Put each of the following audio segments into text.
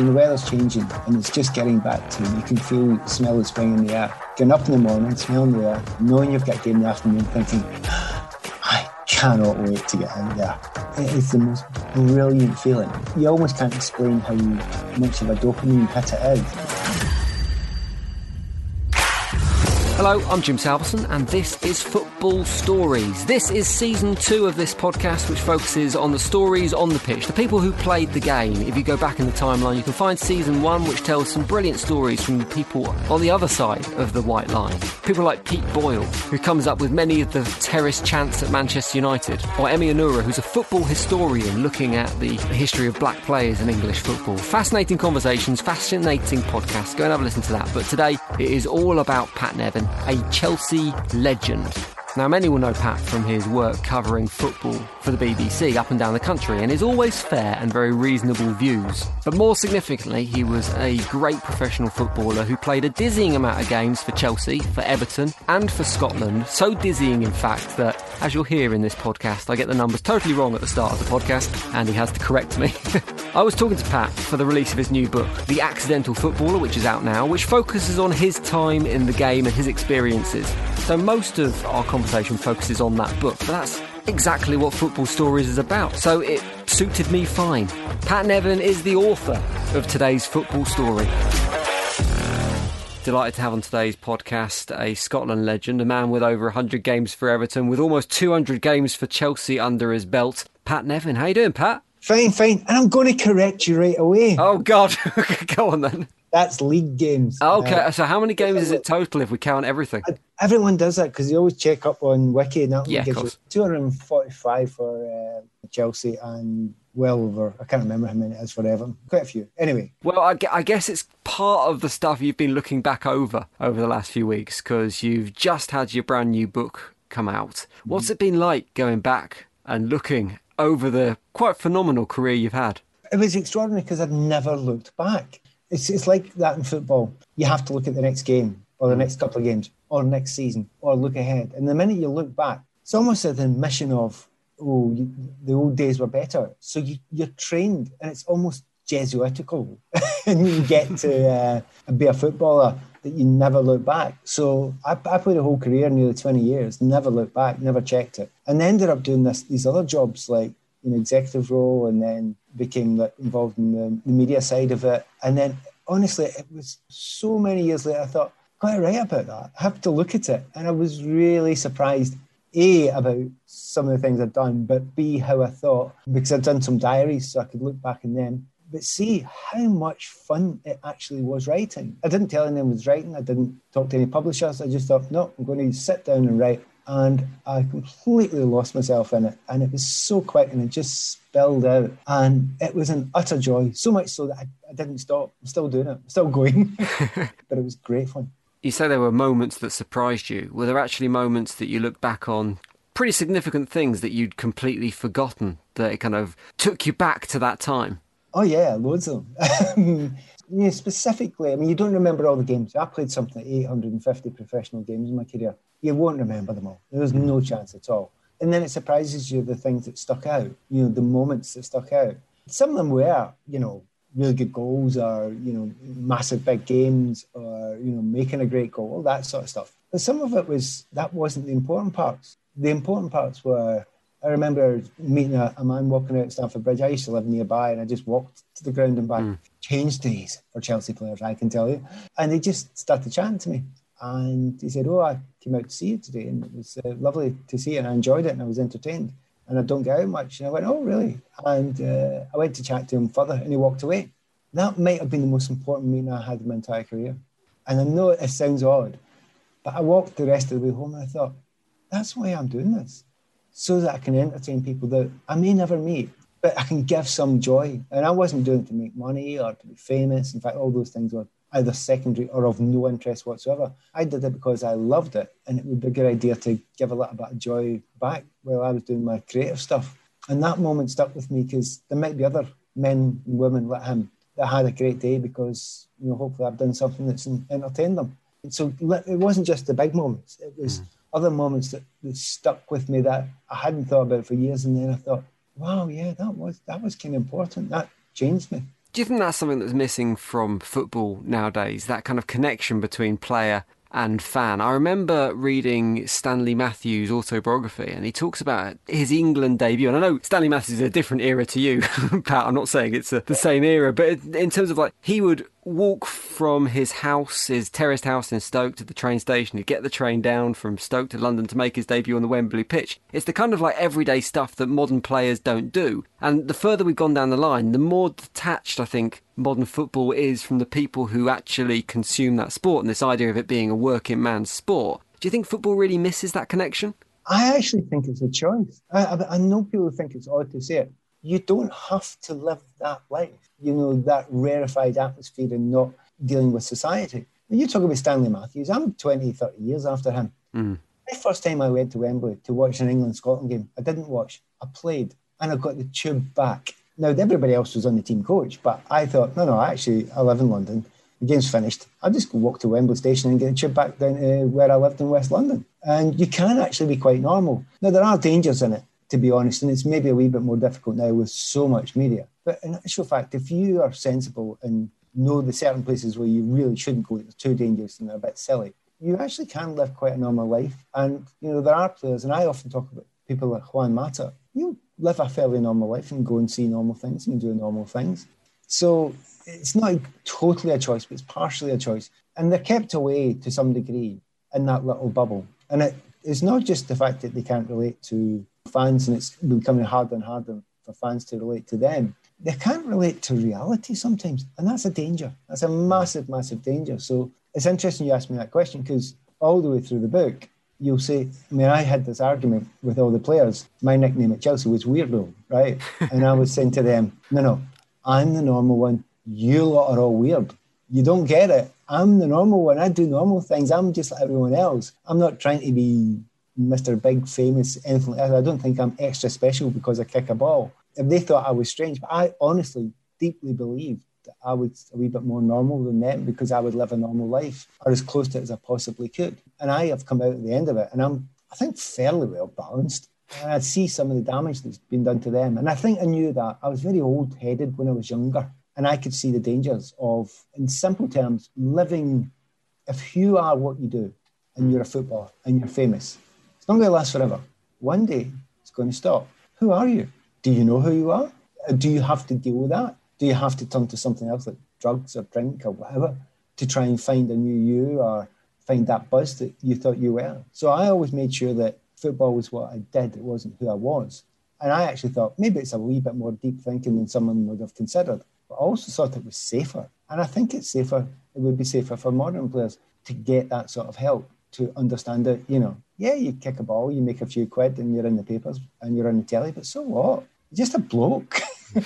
the weather's changing and it's just getting back to you can feel the smell of spring in the air. Getting up in the morning, smelling the air, knowing you've got game in the afternoon, thinking, I cannot wait to get out there. It is the most brilliant feeling. You almost can't explain how much of a dopamine hit it is. Hello, I'm Jim Salverson, and this is Football Stories. This is season two of this podcast, which focuses on the stories on the pitch, the people who played the game. If you go back in the timeline, you can find season one, which tells some brilliant stories from the people on the other side of the white line. People like Pete Boyle, who comes up with many of the terrace chants at Manchester United, or Emy Onuora, who's a football historian looking at the history of black players in English football. Fascinating conversations, fascinating podcasts. Go and have a listen to that. But today, it is all about Pat Nevin a Chelsea legend. Now, many will know Pat from his work covering football for the BBC up and down the country and his always fair and very reasonable views. But more significantly, he was a great professional footballer who played a dizzying amount of games for Chelsea, for Everton, and for Scotland. So dizzying, in fact, that as you'll hear in this podcast, I get the numbers totally wrong at the start of the podcast, and he has to correct me. I was talking to Pat for the release of his new book, The Accidental Footballer, which is out now, which focuses on his time in the game and his experiences. So most of our conversation focuses on that book, but that's exactly what Football Stories is about. So it suited me fine. Pat Nevin is the author of today's football story. Delighted to have on today's podcast a Scotland legend, a man with over 100 games for Everton, with almost 200 games for Chelsea under his belt. Pat Nevin, how you doing, Pat? Fine, fine. And I'm going to correct you right away. Oh God, go on then. That's league games. Okay, uh, so how many games is it total if we count everything? Everyone does that because you always check up on Wiki, and that yeah, gives you 245 for uh, Chelsea and well over. I can't remember how many it is for Everton. Quite a few. Anyway. Well, I, I guess it's part of the stuff you've been looking back over over the last few weeks because you've just had your brand new book come out. What's mm-hmm. it been like going back and looking over the quite phenomenal career you've had? It was extraordinary because I'd never looked back. It's, it's like that in football. You have to look at the next game or the next couple of games or next season or look ahead. And the minute you look back, it's almost an admission of, oh, you, the old days were better. So you, you're trained and it's almost Jesuitical. and you get to uh, be a footballer that you never look back. So I, I played a whole career, nearly 20 years, never looked back, never checked it. And ended up doing this, these other jobs like an executive role and then became involved in the, the, media side of it. And then honestly, it was so many years later, I thought, quite right about that. I have to look at it. And I was really surprised, A, about some of the things I'd done, but B, how I thought, because I'd done some diaries so I could look back in them. But see how much fun it actually was writing. I didn't tell anyone I was writing. I didn't talk to any publishers. I just thought, no, I'm going to sit down and write and I completely lost myself in it. And it was so quick and it just spilled out. And it was an utter joy, so much so that I, I didn't stop. I'm still doing it, I'm still going. but it was great fun. You say there were moments that surprised you. Were there actually moments that you look back on, pretty significant things that you'd completely forgotten, that it kind of took you back to that time? Oh, yeah, loads of them. know, specifically, I mean, you don't remember all the games. I played something like 850 professional games in my career. You won't remember them all. There's no chance at all. And then it surprises you the things that stuck out, you know, the moments that stuck out. Some of them were, you know, really good goals or, you know, massive big games or, you know, making a great goal, all that sort of stuff. But some of it was, that wasn't the important parts. The important parts were I remember meeting a, a, man walking out Stamford Bridge. I used to live nearby and I just walked to the ground and back. Mm. Change days for Chelsea players, I can tell you. And they just started chatting to me. And he said, Oh, I came out to see you today and it was uh, lovely to see you and I enjoyed it and I was entertained. And I don't get out much. And I went, Oh, really? And uh, I went to chat to him further and he walked away. That might have been the most important meeting I had in my entire career. And I know it sounds odd, but I walked the rest of the way home and I thought, That's why I'm doing this so that I can entertain people that I may never meet, but I can give some joy. And I wasn't doing it to make money or to be famous. In fact, all those things were either secondary or of no interest whatsoever. I did it because I loved it, and it would be a good idea to give a little bit of joy back while I was doing my creative stuff. And that moment stuck with me because there might be other men and women like him that had a great day because you know hopefully I've done something that's entertained them. And so it wasn't just the big moments; it was. Mm other moments that, that stuck with me that I hadn't thought about for years. And then I thought, wow, yeah, that was that was kind of important. That changed me. Do you think that's something that's missing from football nowadays? That kind of connection between player and fan. I remember reading Stanley Matthews' autobiography, and he talks about his England debut. And I know Stanley Matthews is a different era to you, Pat. I'm not saying it's a, the same era, but in terms of like, he would walk from his house, his terraced house in Stoke, to the train station. He'd get the train down from Stoke to London to make his debut on the Wembley pitch. It's the kind of like everyday stuff that modern players don't do. And the further we've gone down the line, the more detached I think modern football is from the people who actually consume that sport and this idea of it being a working man's sport. Do you think football really misses that connection? I actually think it's a choice. I, I, I know people think it's odd to say it. You don't have to live that life, you know, that rarefied atmosphere and not dealing with society. When you talk about Stanley Matthews, I'm 20, 30 years after him. Mm. The first time I went to Wembley to watch an England Scotland game, I didn't watch, I played, and I got the tube back now, everybody else was on the team coach, but I thought, no, no, actually, I live in London. The game's finished. I'll just go walk to Wembley Station and get a trip back down to where I lived in West London. And you can actually be quite normal. Now, there are dangers in it, to be honest, and it's maybe a wee bit more difficult now with so much media. But in actual fact, if you are sensible and know the certain places where you really shouldn't go, they're too dangerous and they're a bit silly, you actually can live quite a normal life. And, you know, there are players, and I often talk about people like Juan Mata. You live a fairly normal life and go and see normal things and do normal things. So it's not totally a choice, but it's partially a choice. And they're kept away to some degree in that little bubble. And it, it's not just the fact that they can't relate to fans and it's becoming harder and harder for fans to relate to them. They can't relate to reality sometimes. And that's a danger. That's a massive, massive danger. So it's interesting you asked me that question because all the way through the book, you'll say, I mean, I had this argument with all the players. My nickname at Chelsea was Weirdo, right? and I was saying to them, no, no, I'm the normal one. You lot are all weird. You don't get it. I'm the normal one. I do normal things. I'm just like everyone else. I'm not trying to be Mr. Big, famous, anything like. I don't think I'm extra special because I kick a ball. If they thought I was strange, but I honestly deeply believe that I was a wee bit more normal than them because I would live a normal life or as close to it as I possibly could. And I have come out at the end of it and I'm, I think, fairly well balanced. And I see some of the damage that's been done to them. And I think I knew that. I was very old headed when I was younger. And I could see the dangers of, in simple terms, living. If you are what you do and you're a footballer and you're famous, it's not going to last forever. One day it's going to stop. Who are you? Do you know who you are? Do you have to deal with that? do you have to turn to something else like drugs or drink or whatever to try and find a new you or find that buzz that you thought you were? So I always made sure that football was what I did, it wasn't who I was. And I actually thought maybe it's a wee bit more deep thinking than someone would have considered. But I also thought it was safer. And I think it's safer, it would be safer for modern players to get that sort of help to understand that, you know, yeah, you kick a ball, you make a few quid and you're in the papers and you're on the telly, but so what? You're just a bloke.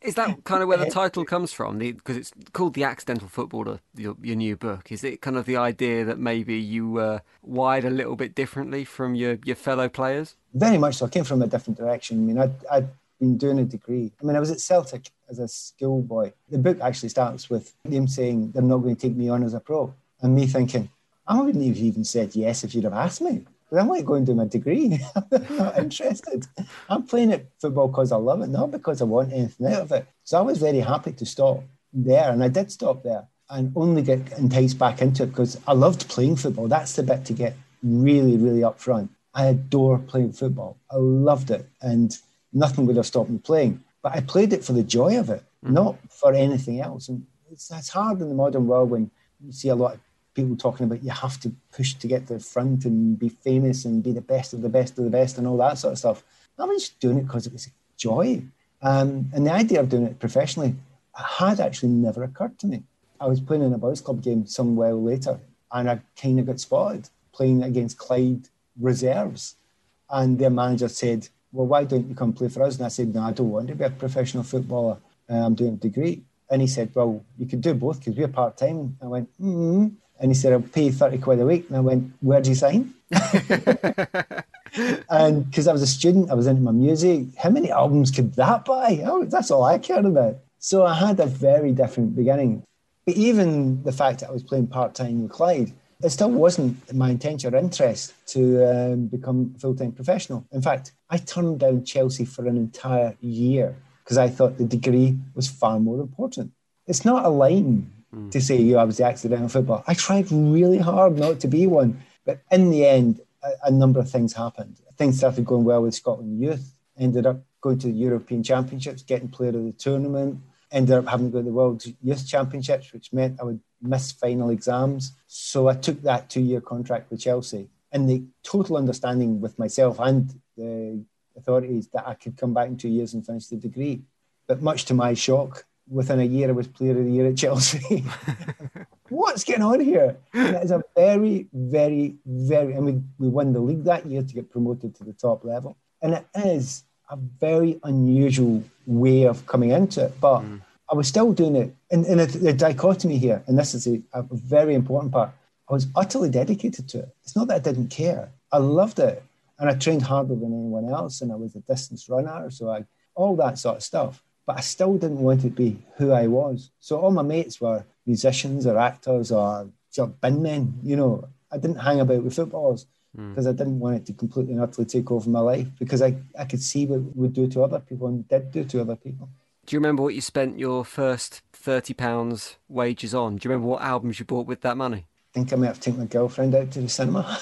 Is that kind of where the title comes from? Because it's called The Accidental Footballer, your, your, new book. Is it kind of the idea that maybe you were wired a little bit differently from your, your fellow players? Very much so. I came from a different direction. I mean, I'd, I'd been doing a degree. I mean, I was at Celtic as a schoolboy. The book actually starts with them saying they're not going to take me on as a pro. And me thinking, I wouldn't have even said yes if you'd have asked me. But I might go and do my degree. I'm not interested. I'm playing at football because I love it, not because I want anything out of it. So I was very happy to stop there, and I did stop there and only get enticed back into it because I loved playing football. That's the bit to get really, really upfront. I adore playing football. I loved it, and nothing would have stopped me playing. But I played it for the joy of it, mm-hmm. not for anything else. And it's, hard in the modern world when you see a lot of people talking about you have to push to get to the front and be famous and be the best of the best of the best and all that sort of stuff. I was just doing it because it was joy. Um, and the idea of doing it professionally had actually never occurred to me. I was playing in a boys' club game some while later and I kind of got spotted playing against Clyde reserves. And their manager said, Well, why don't you come play for us? And I said, No, I don't want to be a professional footballer. Uh, I'm doing a degree. And he said, Well, you could do both because we're part time. I went, Hmm. And he said, I'll pay 30 quid a week. And I went, Where'd you sign? and because I was a student, I was into my music. How many albums could that buy? Oh, that's all I cared about. So I had a very different beginning. But even the fact that I was playing part time with Clyde, it still wasn't my intention or interest to um, become full time professional. In fact, I turned down Chelsea for an entire year because I thought the degree was far more important. It's not a line mm. to say you know, I was the accidental football. I tried really hard not to be one, but in the end, a, a number of things happened. Things started going well with Scotland youth. Ended up going to the European Championships, getting player of the tournament. Ended up having to go to the World Youth Championships, which meant I would miss final exams. So I took that two-year contract with Chelsea, and the total understanding with myself and the authorities that I could come back in two years and finish the degree. But much to my shock, within a year I was player of the year at Chelsea. What's going on here? And it is a very, very, very, and we, we won the league that year to get promoted to the top level. And it is a very unusual way of coming into it. But mm. I was still doing it. And, and the dichotomy here, and this is a, a very important part, I was utterly dedicated to it. It's not that I didn't care. I loved it and I trained harder than anyone else, and I was a distance runner, so I all that sort of stuff. But I still didn't want to be who I was. So all my mates were musicians or actors or of bin men. You know, I didn't hang about with footballers because mm. I didn't want it to completely and utterly take over my life because I, I could see what it would do to other people and did do to other people. Do you remember what you spent your first thirty pounds wages on? Do you remember what albums you bought with that money? Think I might have taken my girlfriend out to the cinema.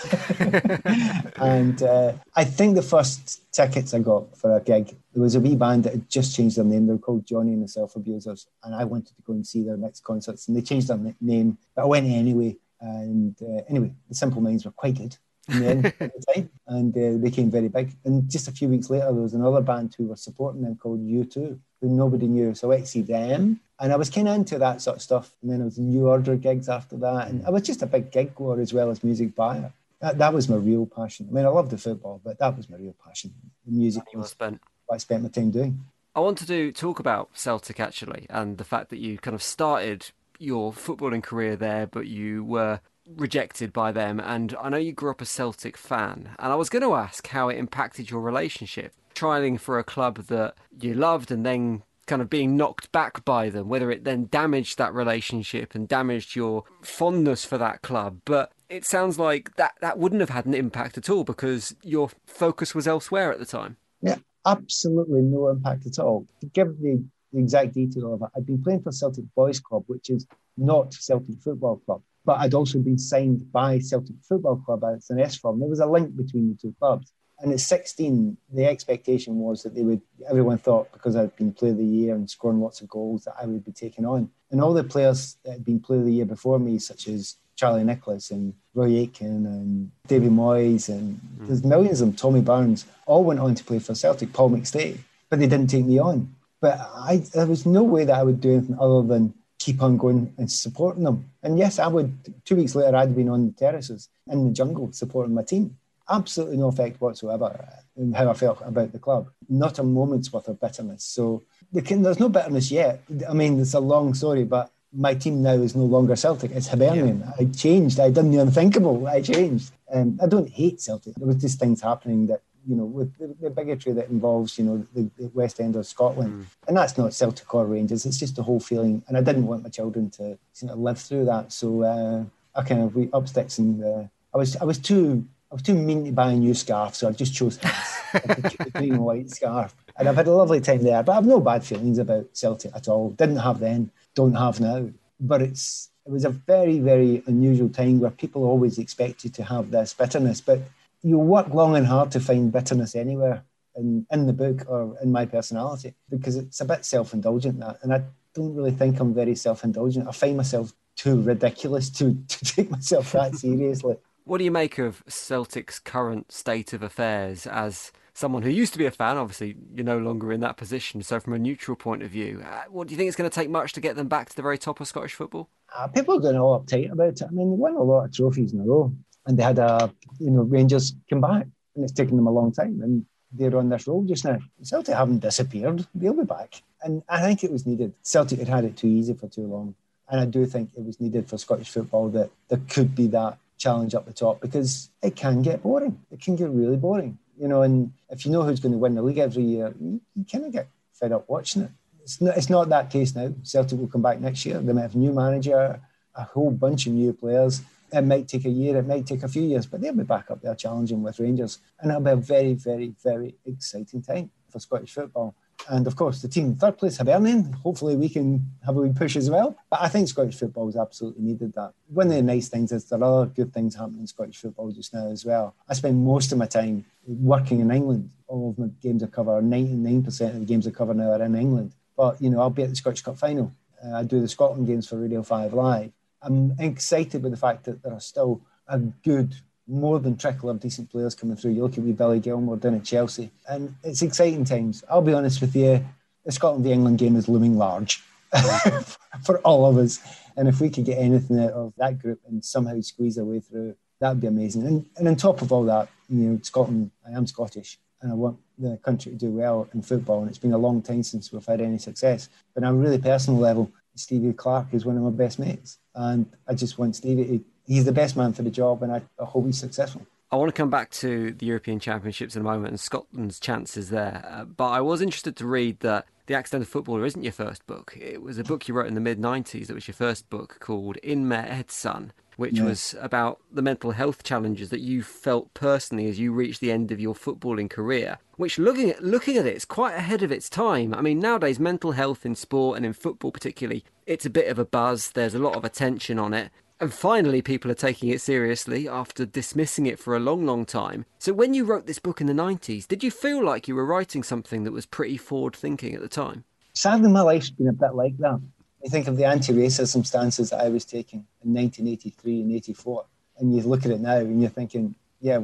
and uh, I think the first tickets I got for a gig, there was a wee band that had just changed their name. They were called Johnny and the Self Abusers. And I wanted to go and see their next concerts. And they changed their name, but I went anyway. And uh, anyway, the Simple Minds were quite good in the at the time. And uh, they became very big. And just a few weeks later, there was another band who were supporting them called U2, who nobody knew. So I went to see them and I was kind of into that sort of stuff. And then I was New Order gigs after that. And mm. I was just a big gig goer as well as music buyer. That, that was my real passion. I mean, I love the football, but that was my real passion. The music was spent. what I spent my time doing. I want to do talk about Celtic actually, and the fact that you kind of started your footballing career there, but you were rejected by them. And I know you grew up a Celtic fan, and I was going to ask how it impacted your relationship, trialing for a club that you loved and then kind of being knocked back by them, whether it then damaged that relationship and damaged your fondness for that club. But it sounds like that, that wouldn't have had an impact at all because your focus was elsewhere at the time. Yeah, absolutely no impact at all. To give the, the exact detail of it, I'd been playing for Celtic Boys Club, which is not Celtic Football Club, but I'd also been signed by Celtic Football Club as an S form. There was a link between the two clubs. And at 16, the expectation was that they would, everyone thought because I'd been player of the year and scoring lots of goals, that I would be taken on. And all the players that had been player of the year before me, such as Charlie Nicholas and Roy Aitken and David Moyes, and mm. there's millions of them, Tommy Burns, all went on to play for Celtic, Paul McStay, but they didn't take me on. But I, there was no way that I would do anything other than keep on going and supporting them. And yes, I would. Two weeks later, I'd been on the terraces in the jungle supporting my team absolutely no effect whatsoever in how I felt about the club. Not a moment's worth of bitterness. So there's no bitterness yet. I mean, it's a long story, but my team now is no longer Celtic. It's Hibernian. Yeah. I changed. I done the unthinkable. I changed. Um, I don't hate Celtic. There was just things happening that you know, with the, the, bigotry that involves, you know, the, the West End of Scotland. Mm. And that's not Celtic or Rangers, it's just the whole feeling. And I didn't want my children to you know, live through that. So uh, I kind of, we up sticks and uh, I was I was too I was too mean to buy a new scarf, so I just chose his, the green and white scarf. And I've had a lovely time there, but I've no bad feelings about Celtic at all. Didn't have then, don't have now. But it's it was a very, very unusual time where people always expect you to have this bitterness. But you work long and hard to find bitterness anywhere in, in the book or in my personality because it's a bit self indulgent that. And I don't really think I'm very self indulgent. I find myself too ridiculous to, to take myself that seriously. What do you make of Celtic's current state of affairs as someone who used to be a fan? Obviously, you're no longer in that position. So, from a neutral point of view, uh, what do you think it's going to take much to get them back to the very top of Scottish football? Uh, people are getting all uptight about it. I mean, they won a lot of trophies in a row, and they had a, you know, Rangers come back, and it's taken them a long time. And they're on this road just now. Celtic haven't disappeared; they'll be back. And I think it was needed. Celtic had had it too easy for too long, and I do think it was needed for Scottish football that there could be that challenge up the top because it can get boring. It can get really boring, you know. And if you know who's going to win the league every year, you, you kind of get fed up watching it. It's not, it's not that case now. Celtic will come back next year. They might have a new manager, a whole bunch of new players. It might take a year, it might take a few years, but they'll be back up there challenging with Rangers. And it'll be a very, very, very exciting time for Scottish football. And of course, the team third place, Hibernian. Hopefully, we can have a wee push as well. But I think Scottish football has absolutely needed that. One of the nice things is there are good things happening in Scottish football just now as well. I spend most of my time working in England. All of my games I cover, 99% of the games I cover now are in England. But, you know, I'll be at the Scottish Cup final. Uh, I do the Scotland games for Radio 5 Live. I'm excited with the fact that there are still a good more than trickle of decent players coming through. You look at wee Billy Gilmour down at Chelsea, and it's exciting times. I'll be honest with you, the Scotland v England game is looming large for all of us. And if we could get anything out of that group and somehow squeeze our way through, that'd be amazing. And, and on top of all that, you know, Scotland, I am Scottish and I want the country to do well in football. And it's been a long time since we've had any success. But on a really personal level, Stevie Clarke is one of my best mates. And I just want Stevie to he's the best man for the job, and I, I hope he's successful. I want to come back to the European Championships in a moment and Scotland's chances there. Uh, but I was interested to read that The Accidental Footballer isn't your first book. It was a book you wrote in the mid 90s that was your first book called In Med Son, which was about the mental health challenges that you felt personally as you reached the end of your footballing career. Which, looking at, looking at it, it's quite ahead of its time. I mean, nowadays, mental health in sport and in football particularly, it's a bit of a buzz. There's a lot of attention on it. And finally, people are taking it seriously after dismissing it for a long, long time. So, when you wrote this book in the 90s, did you feel like you were writing something that was pretty forward thinking at the time? Sadly, my life's been a bit like that. You think of the anti racism stances that I was taking in 1983 and 84, and you look at it now and you're thinking, yeah,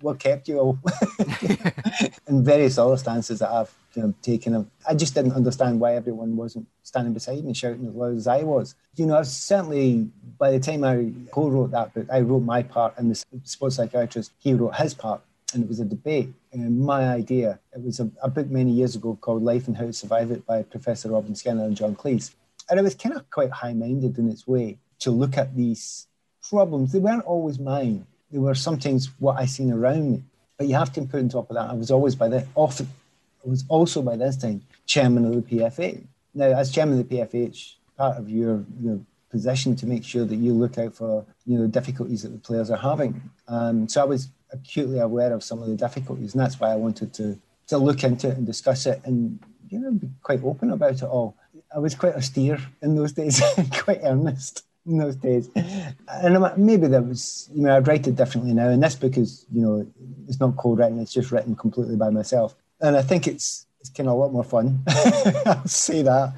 what kept you all? and various other stances that I've you know, taken. I just didn't understand why everyone wasn't standing beside me shouting as loud as I was. You know, I certainly, by the time I co-wrote that book, I wrote my part and the sports psychiatrist, he wrote his part. And it was a debate. And my idea, it was a, a book many years ago called Life and How to Survive It by Professor Robin Skynner and John Cleese. And it was kind of quite high-minded in its way to look at these problems. They weren't always mine they were sometimes what I seen around me. But you have to put on top of that. I was always by the often I was also by this time chairman of the PFA. Now, as chairman of the PFA, part of your your position to make sure that you look out for you know difficulties that the players are having. Um, so I was acutely aware of some of the difficulties, and that's why I wanted to to look into it and discuss it and you know be quite open about it all. I was quite austere in those days, quite earnest in those days. And maybe that was, you know, I'd write it differently now. And this book is, you know, it's not co-written; it's just written completely by myself. And I think it's it's kind of a lot more fun. I'll say that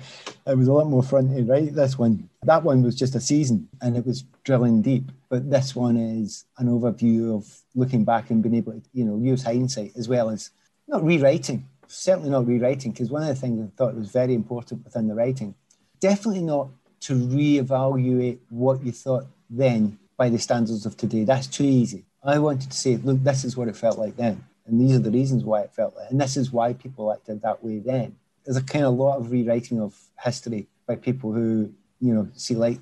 it was a lot more fun to write this one. That one was just a season, and it was drilling deep. But this one is an overview of looking back and being able to, you know, use hindsight as well as not rewriting. Certainly not rewriting, because one of the things I thought was very important within the writing, definitely not to reevaluate what you thought then by the standards of today. That's too easy. I wanted to say, look, this is what it felt like then. And these are the reasons why it felt like. And this is why people acted that way then. There's a kind of lot of rewriting of history by people who, you know, see light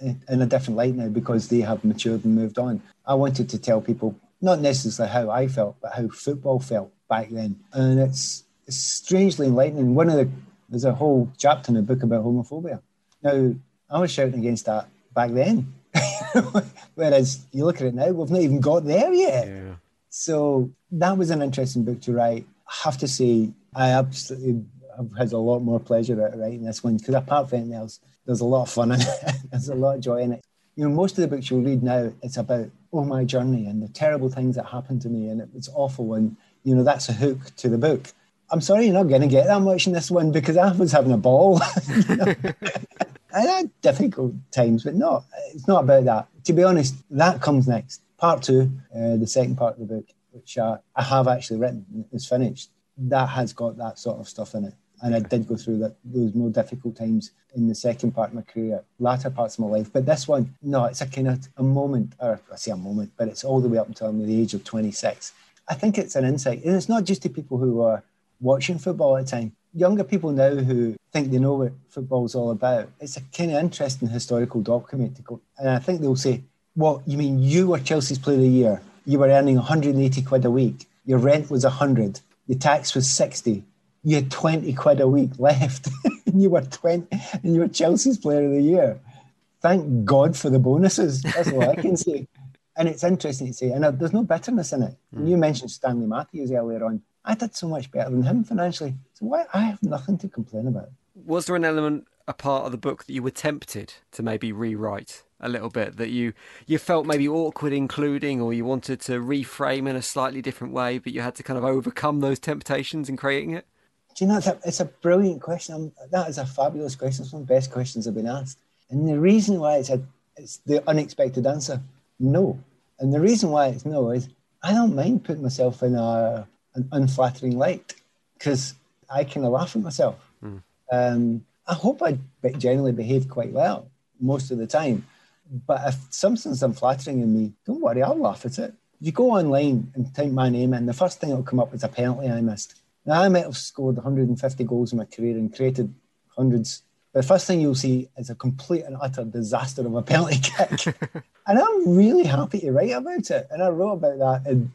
in a different light now because they have matured and moved on. I wanted to tell people not necessarily how I felt, but how football felt back then. And it's, it's strangely enlightening. One of the there's a whole chapter in the book about homophobia now, I was shouting against that back then. Whereas you look at it now, we've not even got there yet. Yeah. So that was an interesting book to write. I have to say, I absolutely have had a lot more pleasure at writing this one because apart from anything else, there's a lot of fun in it. there's a lot of joy in it. You know, most of the books you'll read now, it's about, oh, my journey and the terrible things that happened to me and it was awful. And, you know, that's a hook to the book. I'm sorry you're not going to get that much in this one because I was having a ball. I had difficult times, but not. It's not about that. To be honest, that comes next. Part two, uh, the second part of the book, which uh, I have actually written, is finished. That has got that sort of stuff in it. And I did go through that those more difficult times in the second part of my career, latter parts of my life. But this one, no, it's a kind of a moment, or I say a moment, but it's all the way up until the age of 26. I think it's an insight, and it's not just to people who are watching football at the time younger people now who think they know what football's all about, it's a kind of interesting historical document to go. And I think they'll say, "Well, you mean? You were Chelsea's Player of the Year. You were earning 180 quid a week. Your rent was 100. Your tax was 60. You had 20 quid a week left, and you were 20, and you were Chelsea's Player of the Year. Thank God for the bonuses. That's all I can say." And it's interesting to say, and there's no bitterness in it. Mm. You mentioned Stanley Matthews earlier on I did so much better than him financially. So why I have nothing to complain about. Was there an element, a part of the book that you were tempted to maybe rewrite a little bit that you you felt maybe awkward including, or you wanted to reframe in a slightly different way, but you had to kind of overcome those temptations in creating it? Do you know that it's a brilliant question? That is a fabulous question. It's one of the best questions I've been asked. And the reason why it's a, it's the unexpected answer, no. And the reason why it's no is I don't mind putting myself in a, an unflattering light because I kind of laugh at myself. Mm. Um, I hope I generally behave quite well most of the time. But if something's unflattering in me, don't worry, I'll laugh at it. You go online and type my name in, the first thing that'll come up is a penalty I missed. Now, I might have scored 150 goals in my career and created hundreds. The first thing you'll see is a complete and utter disaster of a penalty kick. and I'm really happy to write about it. And I wrote about that, and,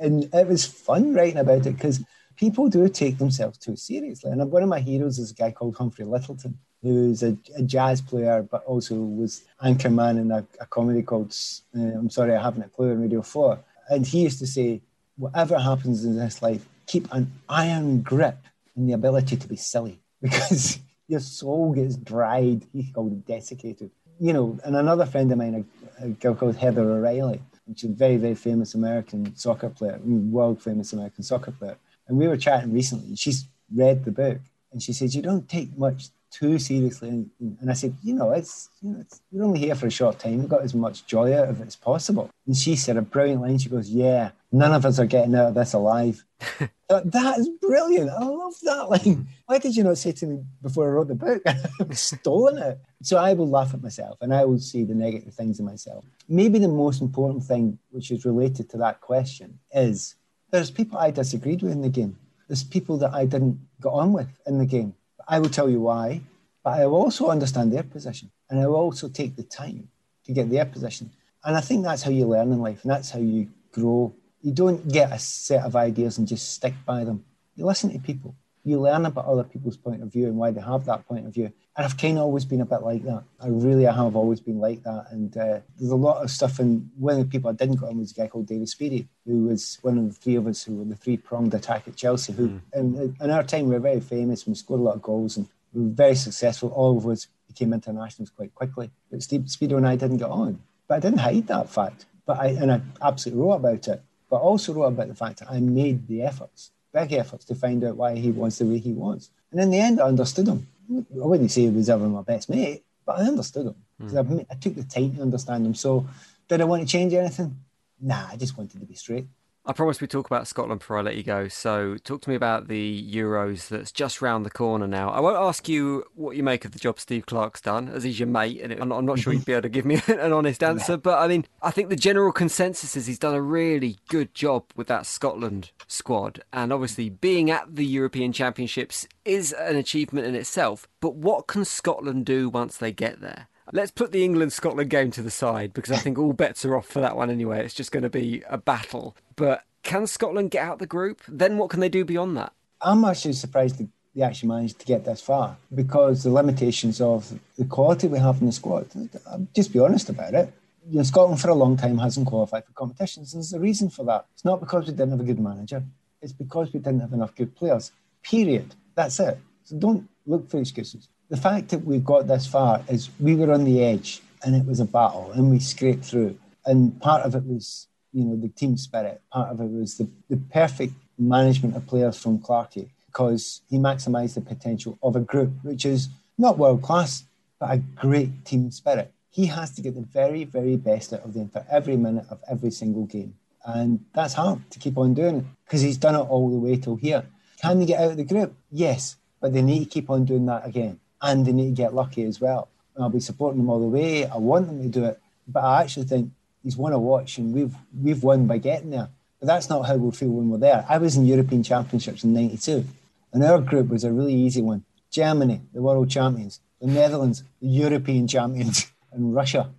and it was fun writing about it because people do take themselves too seriously. And one of my heroes is a guy called Humphrey Lyttelton, who's a, a jazz player, but also was anchorman in a, a comedy called uh, I'm Sorry I Haven't a Clue on Radio 4. And he used to say, whatever happens in this life, keep an iron grip in the ability to be silly because your soul gets dried. He called it desiccated. You know, and another friend of mine, a, a girl called Heather O'Reilly, is a very, very famous American soccer player, world famous American soccer player. And we were chatting recently. She's read the book and she says, You don't take much too seriously. And, and I said, You know, it's, you know, it's, we're only here for a short time. We've got as much joy out of it as possible. And she said a brilliant line. She goes, Yeah, none of us are getting out of this alive. Uh, that is brilliant. I love that Like, Why did you not say to me before I wrote the book? I've stolen it. So I will laugh at myself and I will see the negative things in myself. Maybe the most important thing, which is related to that question, is there's people I disagreed with in the game. There's people that I didn't get on with in the game. I will tell you why, but I will also understand their position and I will also take the time to get their position. And I think that's how you learn in life and that's how you grow. You don't get a set of ideas and just stick by them. You listen to people you learn about other people's point of view and why they have that point of view. And I've kind of always been a bit like that. I really I have always been like that. And uh, there's a lot of stuff. And one of the people I didn't go on was a guy called David Speedie, who was one of the three of us who were the three pronged attack at Chelsea. Who, mm. in, in our time, we were very famous. We scored a lot of goals and we were very successful. All of us became internationals quite quickly. But Steve Speedie and I didn't get on. But I didn't hide that fact. But I and I absolutely wrote about it. But also wrote about the fact that I made the efforts big efforts to find out why he wants the way he wants. And in the end, I understood him. I wouldn't say he was ever my best mate, but I understood him because mm. I, I, took the time to understand him. So, did I want to change anything? Nah, I just wanted to be straight. I promised we talk about Scotland before I let you go. So, talk to me about the Euros that's just round the corner now. I won't ask you what you make of the job Steve Clarke's done, as he's your mate, and I'm not sure mm-hmm. you'd be able to give me an honest answer. But I mean, I think the general consensus is he's done a really good job with that Scotland squad, and obviously being at the European Championships is an achievement in itself. But what can Scotland do once they get there? Let's put the England Scotland game to the side because I think all bets are off for that one anyway. It's just going to be a battle. But can Scotland get out of the group? Then what can they do beyond that? I'm actually surprised they actually managed to get this far because the limitations of the quality we have in the squad. I'll just be honest about it. You know, Scotland for a long time hasn't qualified for competitions. There's a reason for that. It's not because we didn't have a good manager. It's because we didn't have enough good players. Period. That's it. So don't look for excuses the fact that we've got this far is we were on the edge and it was a battle and we scraped through. And part of it was, you know, the team spirit. Part of it was the, the perfect management of players from Clarkey because he maximised the potential of a group which is not world class, but a great team spirit. He has to get the very, very best out of them for every minute of every single game. And that's hard to keep on doing because he's done it all the way till here. Can they get out of the group? Yes, but they need to keep on doing that again and they need to get lucky as well. And I'll be supporting them all the way. I want them to do it, but I actually think he's won a watch, and we've we've won by getting there. But that's not how we'll feel when we're there. I was in European Championships in '92, and our group was a really easy one. Germany, the world champions. The Netherlands, the European champions. And Russia.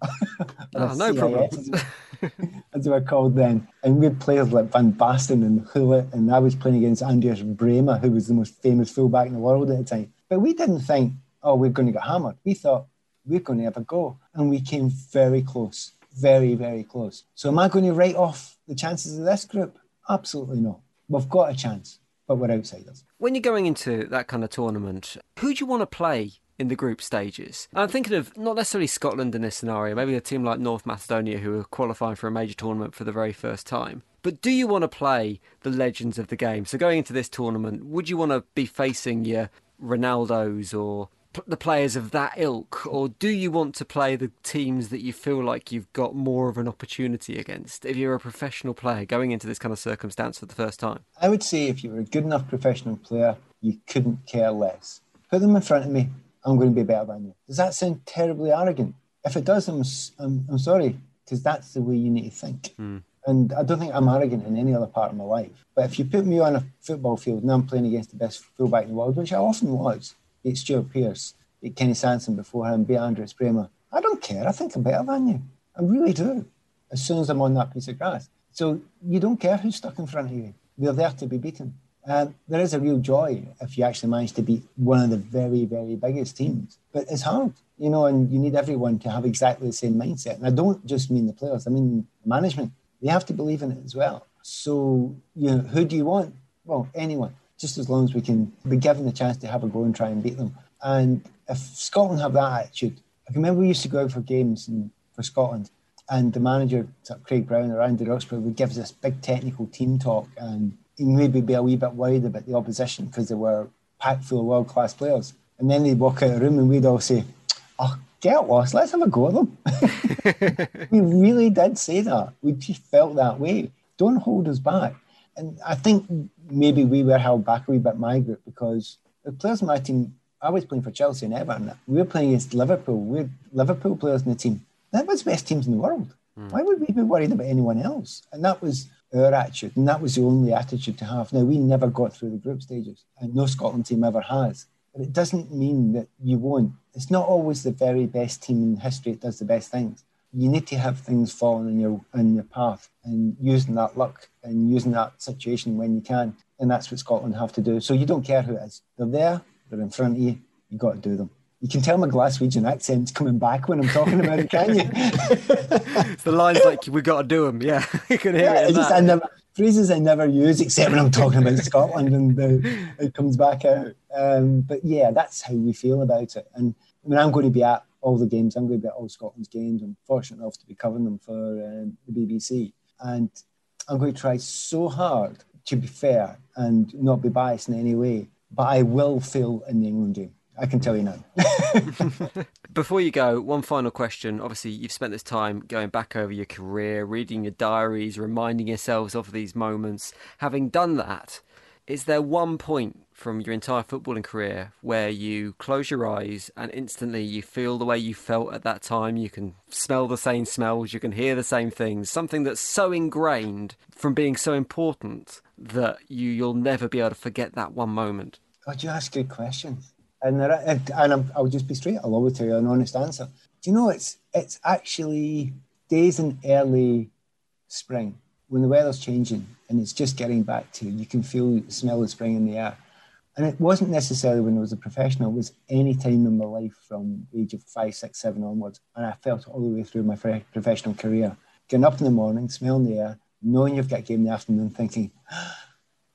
oh, no problem. as we were called then. And we had players like Van Basten and Gullit, and I was playing against Andreas Brehme, who was the most famous fullback in the world at the time. But we didn't think oh, we're going to get hammered. We thought we're going to have a go. And we came very close, very, very close. So am I going to write off the chances of this group? Absolutely not. We've got a chance. but we're outsiders. When you're going into that kind of tournament, who do you want to play in the group stages. I'm thinking of not necessarily Scotland in this scenario, maybe a team like North Macedonia who are qualifying for a major tournament for the very first time. But do you want to play the legends of the game? So going into this tournament, would you want to be facing your Ronaldos or the players of that ilk, or do you want to play the teams that you feel like you've got more of an opportunity against if you're a professional player going into this kind of circumstance for the first time? I would say if you were a good enough professional player, you couldn't care less. Put them in front of me, I'm going to be better than you. Does that sound terribly arrogant? If it does, I'm, I'm, I'm sorry, because that's the way you need to think. Mm. And I don't think I'm arrogant in any other part of my life. But if you put me on a football field and I'm playing against the best fullback in the world, which I often was, it's Stuart Pearce, beat Kenny Sansom before him, beat Andreas Brehme, I don't care. I think I'm better than you. I really do. As soon as I'm on that piece of grass. So you don't care who's stuck in front of you. They're there to be beaten. Um, there is a real joy if you actually manage to beat one of the very, very biggest teams. But it's hard, you know, and you need everyone to have exactly the same mindset. And I don't just mean the players, I mean management. They have to believe in it as well. So, you know, who do you want? Well, anyone, just as long as we can be given the chance to have a go and try and beat them. And if Scotland have that attitude, I can remember we used to go out for games in, for Scotland, and the manager, Craig Brown or Andy Roxburgh, would give us this big technical team talk and maybe be a wee bit worried about the opposition because they were packed full of world class players. And then they'd walk out of the room and we'd all say, Oh, get lost, let's have a go at them. we really did say that. We just felt that way. Don't hold us back. And I think maybe we were held back a wee bit, my group, because the players in my team, I was playing for Chelsea and Everton. We were playing against Liverpool. We had Liverpool players in the team. That was the best teams in the world. Mm. Why would we be worried about anyone else? And that was our attitude, and that was the only attitude to have. Now, we never got through the group stages, and no Scotland team ever has. But it doesn't mean that you won't. It's not always the very best team in history that does the best things. You need to have things falling in your in your path, and using that luck and using that situation when you can. And that's what Scotland have to do. So you don't care who it is. They're there. They're in front of you. You got to do them. You can tell my Glaswegian accent's coming back when I'm talking about it, can you? the lines like we got to do them. Yeah, you can hear yeah, it. Just, I never, phrases I never use except when I'm talking about Scotland and uh, it comes back out. Um, but yeah, that's how we feel about it. And I mean, I'm going to be at all the games. I'm going to be at all Scotland's games. I'm fortunate enough to be covering them for um, the BBC, and I'm going to try so hard to be fair and not be biased in any way. But I will feel in the England game. I can tell you now. Before you go, one final question. Obviously, you've spent this time going back over your career, reading your diaries, reminding yourselves of these moments. Having done that, is there one point from your entire footballing career where you close your eyes and instantly you feel the way you felt at that time? You can smell the same smells, you can hear the same things, something that's so ingrained from being so important that you, you'll never be able to forget that one moment? Oh, God, you ask good questions. And, there, and I'm, I'll just be straight. I'll always tell you an honest answer. Do you know it's it's actually days in early spring when the weather's changing and it's just getting back to you can feel the smell of spring in the air. And it wasn't necessarily when I was a professional, it was any time in my life from the age of five, six, seven onwards. And I felt it all the way through my professional career. Getting up in the morning, smelling the air, knowing you've got a game in the afternoon, thinking,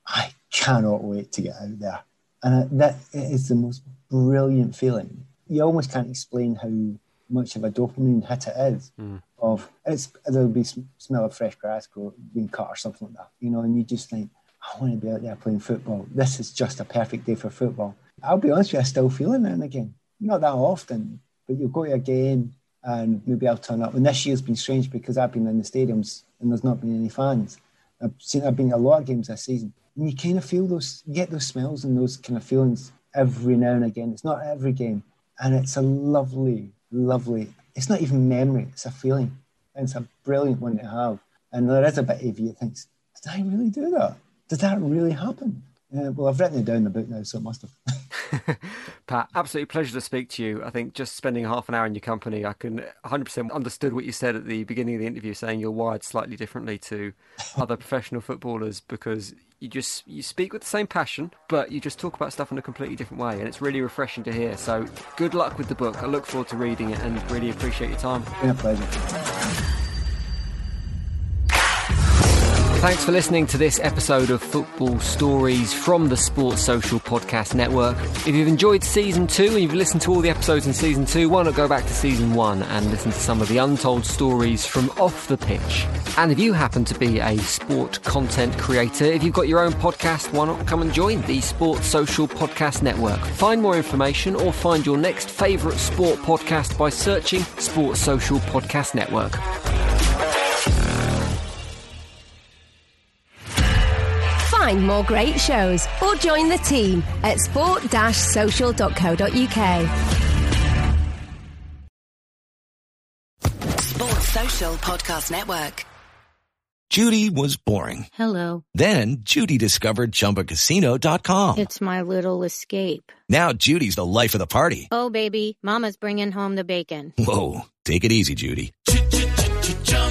I cannot wait to get out there. And that is the most brilliant feeling. You almost can't explain how much of a dopamine hit it is. Mm. Of it's there'll be smell of fresh grass or being cut or something like that, you know, and you just think, I want to be out there playing football. This is just a perfect day for football. I'll be honest with you, I'm still feel it again. Not that often, but you'll go to a game and maybe I'll turn up. And this year's been strange because I've been in the stadiums and there's not been any fans. I've seen I've been to a lot of games this season and you kind of feel those, you get those smells and those kind of feelings every now and again. It's not every game, and it's a lovely, lovely. It's not even memory; it's a feeling, and it's a brilliant one to have. And there is a bit of you thinks, "Did I really do that? Did that really happen?" Uh, well, I've written it down in the book now, so it must have. Pat, absolutely pleasure to speak to you. I think just spending half an hour in your company, I can 100% understood what you said at the beginning of the interview, saying you're wired slightly differently to other professional footballers because you just you speak with the same passion, but you just talk about stuff in a completely different way, and it's really refreshing to hear. So, good luck with the book. I look forward to reading it, and really appreciate your time. A pleasure. Thanks for listening to this episode of Football Stories from the Sports Social Podcast Network. If you've enjoyed season two and you've listened to all the episodes in season two, why not go back to season one and listen to some of the untold stories from off the pitch? And if you happen to be a sport content creator, if you've got your own podcast, why not come and join the Sports Social Podcast Network? Find more information or find your next favourite sport podcast by searching Sports Social Podcast Network. Find more great shows or join the team at sport-social.co.uk. Sports Social Podcast Network. Judy was boring. Hello. Then Judy discovered ChumbaCasino.com. It's my little escape. Now Judy's the life of the party. Oh, baby, Mama's bringing home the bacon. Whoa, take it easy, Judy.